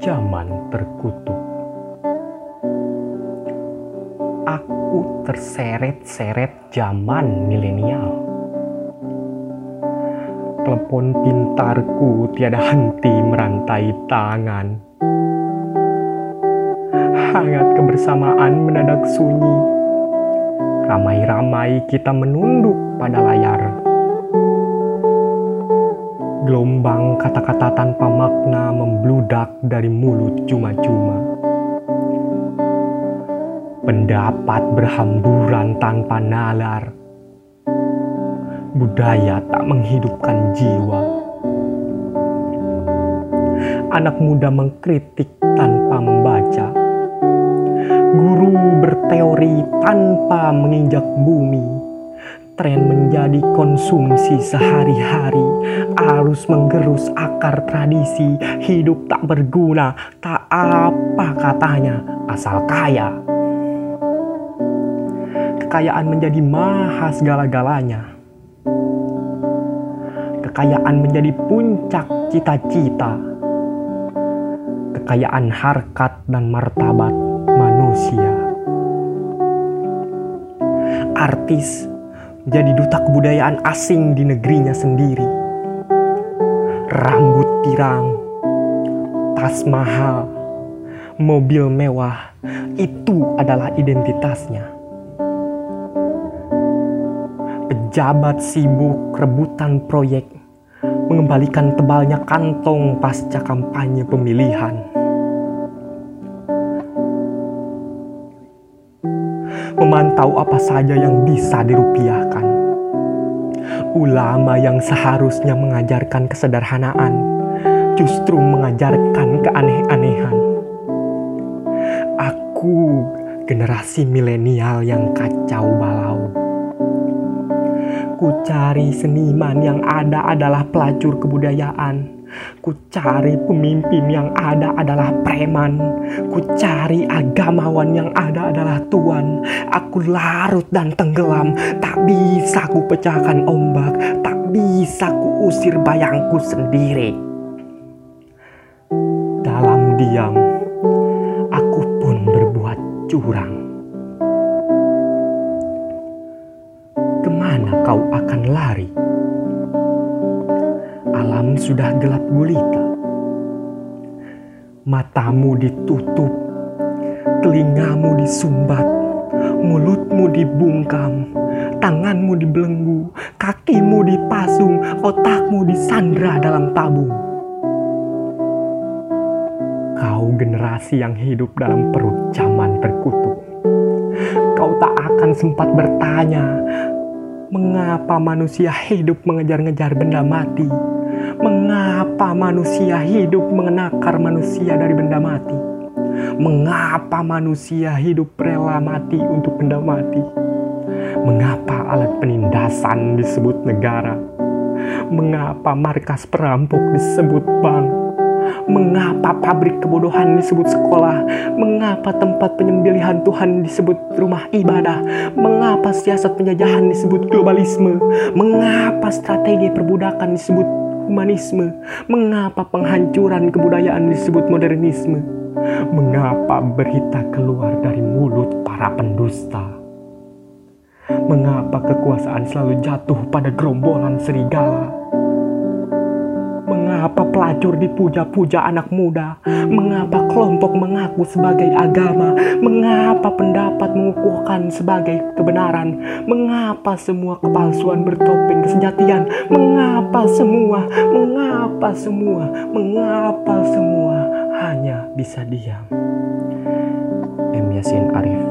zaman terkutuk. Aku terseret-seret zaman milenial. Telepon pintarku tiada henti merantai tangan. Hangat kebersamaan mendadak sunyi. Ramai-ramai kita menunduk pada layar kata-kata tanpa makna membludak dari mulut cuma-cuma. Pendapat berhamburan tanpa nalar. Budaya tak menghidupkan jiwa. Anak muda mengkritik tanpa membaca. Guru berteori tanpa menginjak bumi tren menjadi konsumsi sehari-hari, arus menggerus akar tradisi, hidup tak berguna, tak apa katanya, asal kaya. Kekayaan menjadi maha segala-galanya. Kekayaan menjadi puncak cita-cita. Kekayaan harkat dan martabat manusia. Artis jadi duta kebudayaan asing di negerinya sendiri. Rambut tirang, tas mahal, mobil mewah, itu adalah identitasnya. Pejabat sibuk rebutan proyek, mengembalikan tebalnya kantong pasca kampanye pemilihan. Memantau apa saja yang bisa dirupiahkan. Ulama yang seharusnya mengajarkan kesederhanaan justru mengajarkan keaneh-anehan. Aku generasi milenial yang kacau balau. Ku cari seniman yang ada adalah pelacur kebudayaan Ku cari pemimpin yang ada adalah preman. Ku cari agamawan yang ada adalah tuan. Aku larut dan tenggelam. Tak bisa ku pecahkan ombak. Tak bisa ku usir bayangku sendiri. Dalam diam, aku pun berbuat curang. Ke mana kau akan lari? Sudah gelap gulita. Matamu ditutup, telingamu disumbat, mulutmu dibungkam, tanganmu dibelenggu, kakimu dipasung, otakmu disandra dalam tabung. Kau generasi yang hidup dalam perut zaman terkutuk. Kau tak akan sempat bertanya, mengapa manusia hidup mengejar-ngejar benda mati? Mengapa manusia hidup mengenakar manusia dari benda mati? Mengapa manusia hidup rela mati untuk benda mati? Mengapa alat penindasan disebut negara? Mengapa markas perampok disebut bank? Mengapa pabrik kebodohan disebut sekolah? Mengapa tempat penyembelihan Tuhan disebut rumah ibadah? Mengapa siasat penjajahan disebut globalisme? Mengapa strategi perbudakan disebut humanisme? Mengapa penghancuran kebudayaan disebut modernisme? Mengapa berita keluar dari mulut para pendusta? Mengapa kekuasaan selalu jatuh pada gerombolan serigala? Mengapa pelacur dipuja-puja anak muda? Mengapa kelompok mengaku sebagai agama? Mengapa pendapat mengukuhkan sebagai kebenaran? Mengapa semua kepalsuan bertopeng kesejatian? Mengapa semua? Mengapa semua? Mengapa semua hanya bisa diam? M. Yasin Arif